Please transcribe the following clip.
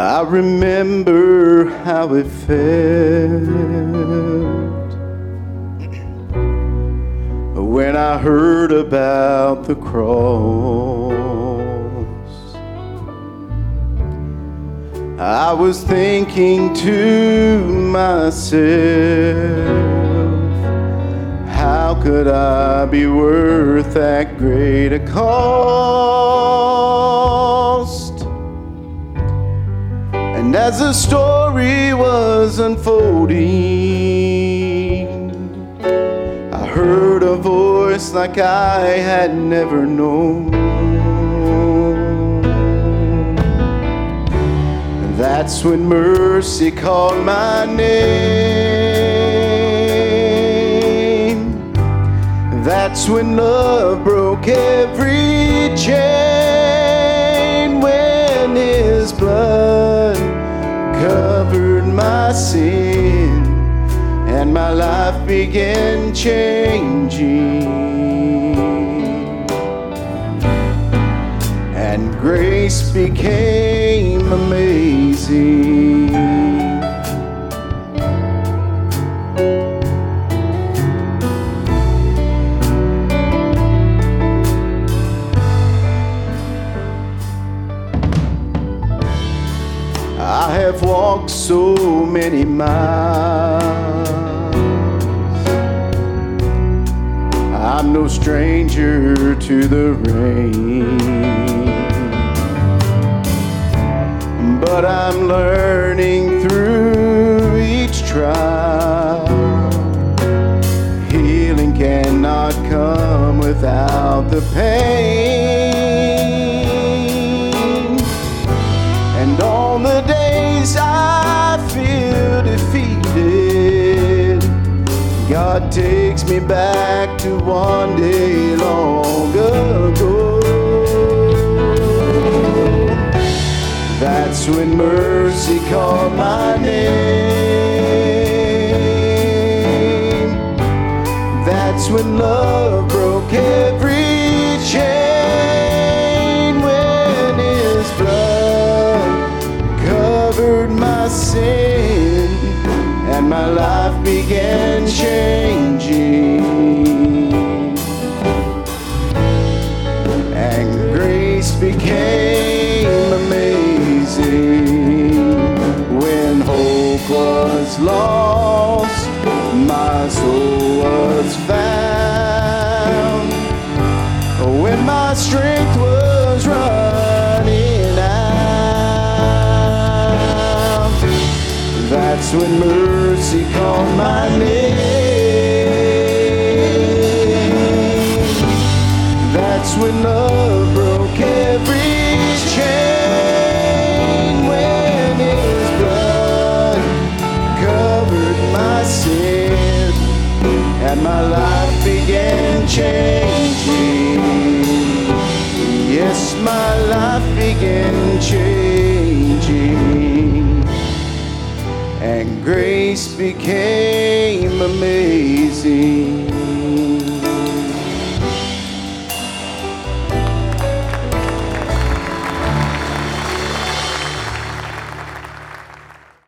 I remember how it felt when I heard about the cross. I was thinking to myself, how could I be worth that great a cost? And as the story was unfolding, I heard a voice like I had never known. And that's when mercy called my name. That's when love broke every chain. When his blood sin and my life began changing. And grace became amazing. Have walked so many miles. I'm no stranger to the rain. But I'm learning through each trial. Healing cannot come without the pain. God takes me back to one day long ago. That's when mercy called my name. That's when love broke every chain. When His blood covered my sin and my life began changing. Became amazing when hope was lost, my soul was found. When my strength was running out, that's when mercy called my name. That's when love and my life began changing. Yes, my life began changing, and grace became amazing.